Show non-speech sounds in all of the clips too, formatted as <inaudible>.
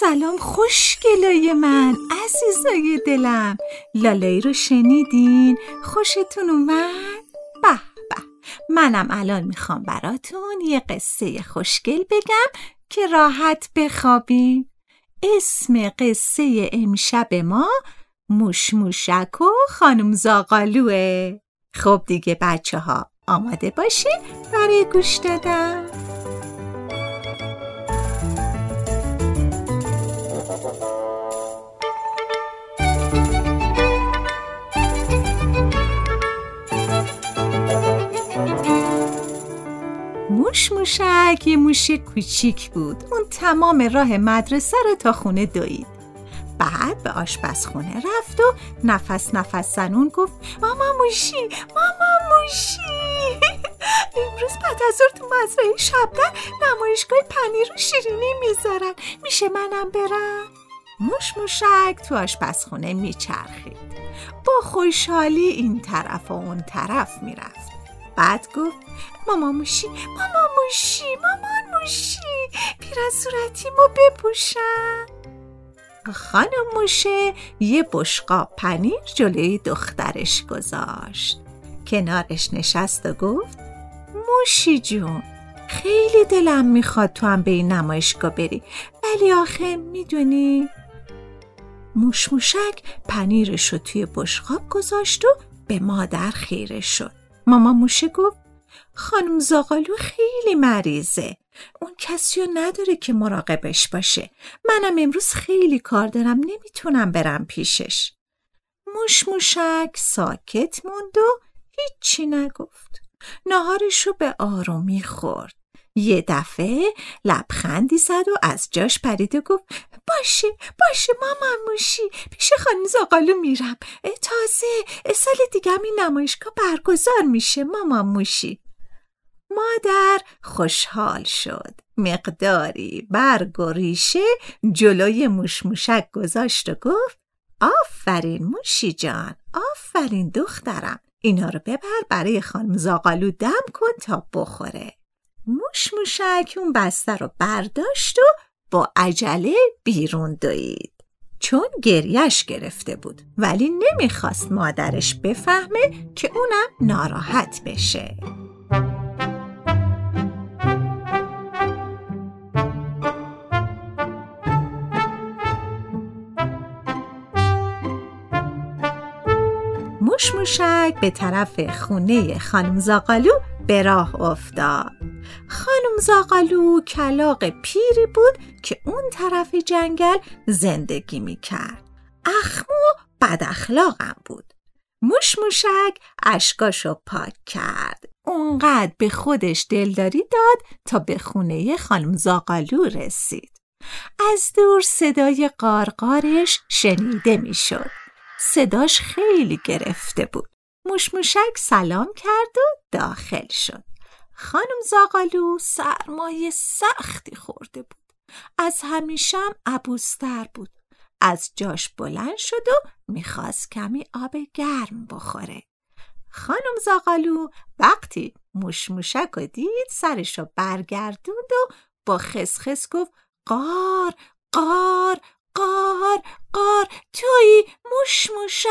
سلام خوشگلای من عزیزای دلم. لالایی رو شنیدین؟ خوشتون اومد؟ به به. منم الان می‌خوام براتون یه قصه خوشگل بگم که راحت بخوابین. اسم قصه امشب ما موشموشک و خانم زاقالوه خب دیگه بچه ها آماده باشین؟ برای گوش دادن. موش موشک یه موش کوچیک بود. اون تمام راه مدرسه رو تا خونه دوید. بعد به آشپزخونه رفت و نفس نفس زنون گفت ماما موشی ماما موشی. <laughs> امروز بعد از تو مزرعه شبدر نمایشگاه پنیر و شیرینی می‌ذارن. میشه منم برم؟ موش موشک تو آشپزخونه میچرخید. با خوشحالی این طرف و اون طرف می‌رفت. بعد گفت ماما موشی ماما موشی مامان موشی پیرن صورتیمو بپوشم. خانم موشه یه بشقاب پنیر جلوی دخترش گذاشت. کنارش نشست و گفت موشی جون خیلی دلم می‌خواد تو هم به این نمایشگاه بری ولی آخه می‌دونی؟ موش موشک پنیرش رو توی بشقاب گذاشت و به مادر خیره شد. ماما موشه گفت خانم زاغالو خیلی مریضه. اون کسی رو نداره که مراقبش باشه. منم امروز خیلی کار دارم نمی‌تونم برم پیشش. موش موشک ساکت موند و هیچی نگفت. نهارش رو به آرومی خورد. یه دفعه لبخندی زد و از جاش پرید و گفت باشه باشه ماما موشی پیش خانم زاغالو میرم. تازه سال دیگه این نمایشگاه برگزار میشه ماما موشی. مادر خوشحال شد. مقداری برگ و ریشه جلوی موشموشک گذاشت و گفت آفرین موشی جان آفرین دخترم. اینا رو ببر برای خانم زاغالو دم کن تا بخوره. موش موشک اون بسته رو برداشت و با عجله بیرون دوید. چون گریش گرفته بود ولی نمی‌خواست مادرش بفهمه که اونم ناراحت بشه. موش به طرف خونه خانم زاقالو به راه افتاد. خانم زاقالو کلاق پیری بود که اون طرف جنگل زندگی می کرد اخمو بد اخلاقم بود. موش موشک اشکاشو پاک کرد. اونقدر به خودش دلداری داد تا به خونه خانم زاقالو رسید. از دور صدای قارقارش شنیده می‌شد. صداش خیلی گرفته بود. موشموشک سلام کرد و داخل شد. خانم زاغالو سرمایه سختی خورده بود. از همیشم عبوستر بود. از جاش بلند شد و می‌خواست کمی آب گرم بخوره. خانم زاغالو وقتی موشموشک و دید سرشو برگردوند و با خسخس گفت قار قار قار قار توی موشموشک.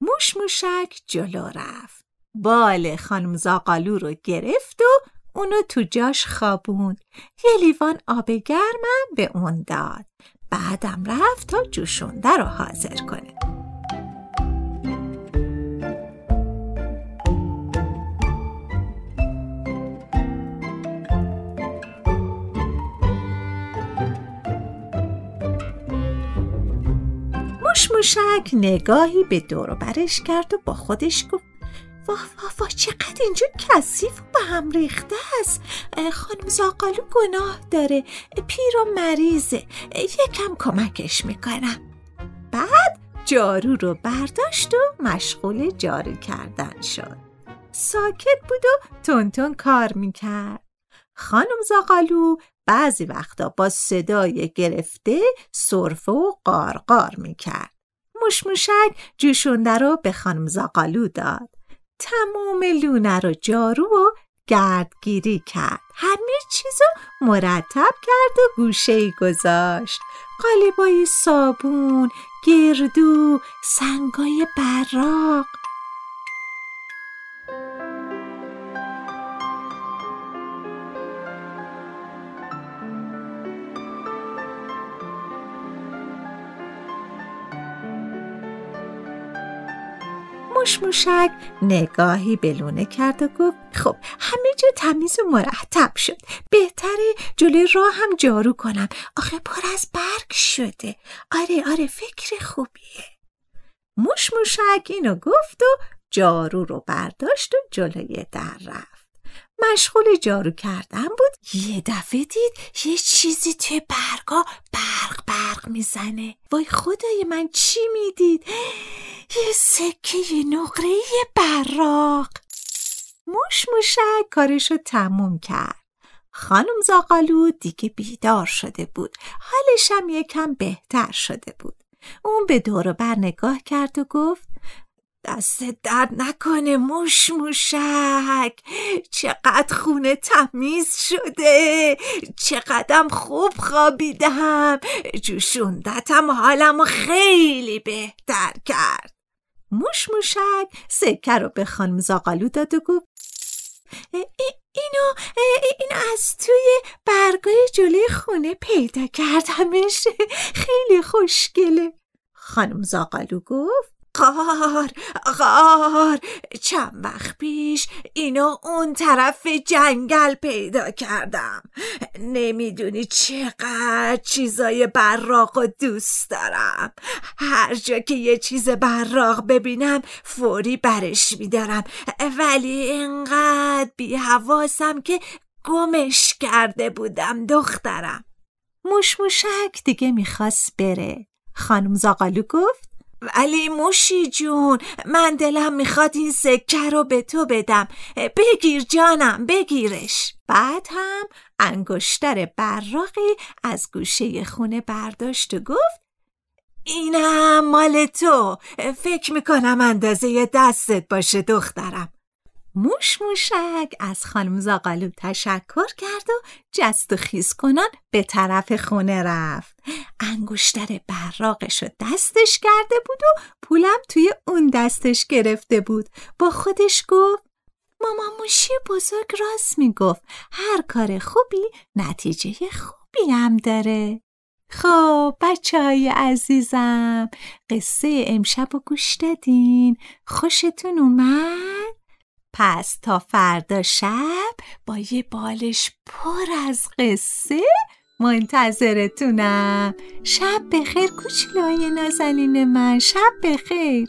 موشموشک جلو رفت. بال خانم زاقالو رو گرفت و اونو تو جاش خوابوند. یه لیوان آب گرمم به اون داد. بعدم رفت تا جوشونده رو حاضر کنه. موشک نگاهی به دور برش کرد و با خودش گفت واه واه واه چقدر اینجا کثیف و به هم ریخته است. خانم زاقالو گناه داره. پیر و مریضه. یکم کمکش می‌کنم. بعد جارو رو برداشت و مشغول جارو کردن شد. ساکت بود و تون کار می‌کرد. خانم زاقالو بعضی وقتا با صدای گرفته صرفه و قارقار می‌کرد. مشموشک جوشونده رو به خانم زاقالو داد. تمام لونه رو جارو و گردگیری کرد. همه چیزو مرتب کرد و گوشه گذاشت. قالبای صابون گردو سنگای براق. مشموشک نگاهی بلونه کرد و گفت خب همه جا تمیز و مرتب شد. بهتره جلوی راه هم جارو کنم. آخه پر از برگ شده. آره آره فکر خوبیه. مشموشک اینو گفت و جارو رو برداشت و جلوی در رفت. مشغول جارو کردن بود. یه دفعه دید یه چیزی توی برگا برق برق می‌زنه. وای خدای من چی می‌دید؟ یه سکه نقره براق. موش موشک کارشو تموم کرد. خانم زاقالو دیگه بیدار شده بود. حالش هم یکم بهتر شده بود. اون به دور بر نگاه کرد و گفت دست درد نکنه موش موشک. چقدر خونه تمیز شده. چقدرم خوب خوابیدم. جوشوندتم حالم خیلی بهتر کرد. موش موشک سکه رو به خانم زاقالو داد و گفت اینو این از توی برگای جلوی خونه پیدا کردمش. خیلی خوشگله. خانم زاقالو گفت قار قار چند وقت پیش اینو اون طرف جنگل پیدا کردم. نمی‌دونی چقدر چیزای براق و دوست دارم. هر جا که یه چیز براق ببینم فوری برش میدارم. ولی اینقدر بی حواسم که گمش کرده بودم دخترم. مشموشک دیگه می‌خواست بره. خانم زاقالو گفت ولی موشی جون من دلم می‌خواد این سکه رو به تو بدم. بگیر جانم بگیرش. بعد هم انگشتر براقی از گوشه خونه برداشت و گفت اینم مال تو. فکر می‌کنم اندازه دستت باشه دخترم. موش موشک از خانم زاقالو تشکر کرد و جست و خیز کنان به طرف خونه رفت. انگشتر براقش رو دستش کرده بود و پولم توی اون دستش گرفته بود. با خودش گفت ماما موشی بزرگ راست می‌گفت. هر کار خوبی نتیجه خوبی هم داره. خب بچه های عزیزم قصه امشب و گوش دادین. خوشتون اومد؟ پس تا فردا شب با یه بالش پر از قصه منتظرتونم. شب بخیر کوچولوی نازنین من. شب بخیر.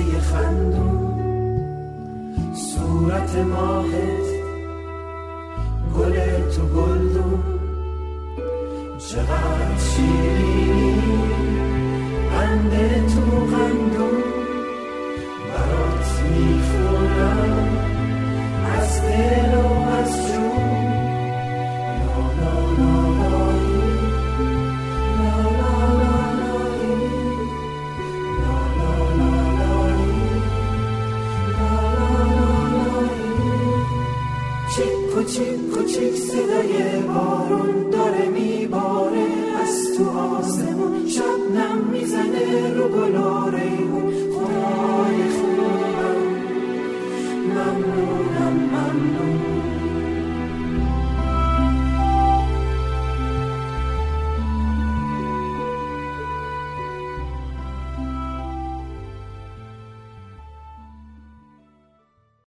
لبه خندون. صورت ماهت گل تو گلدون. چقدر شیرینی قنده تو قندون برات می‌خونم. todo el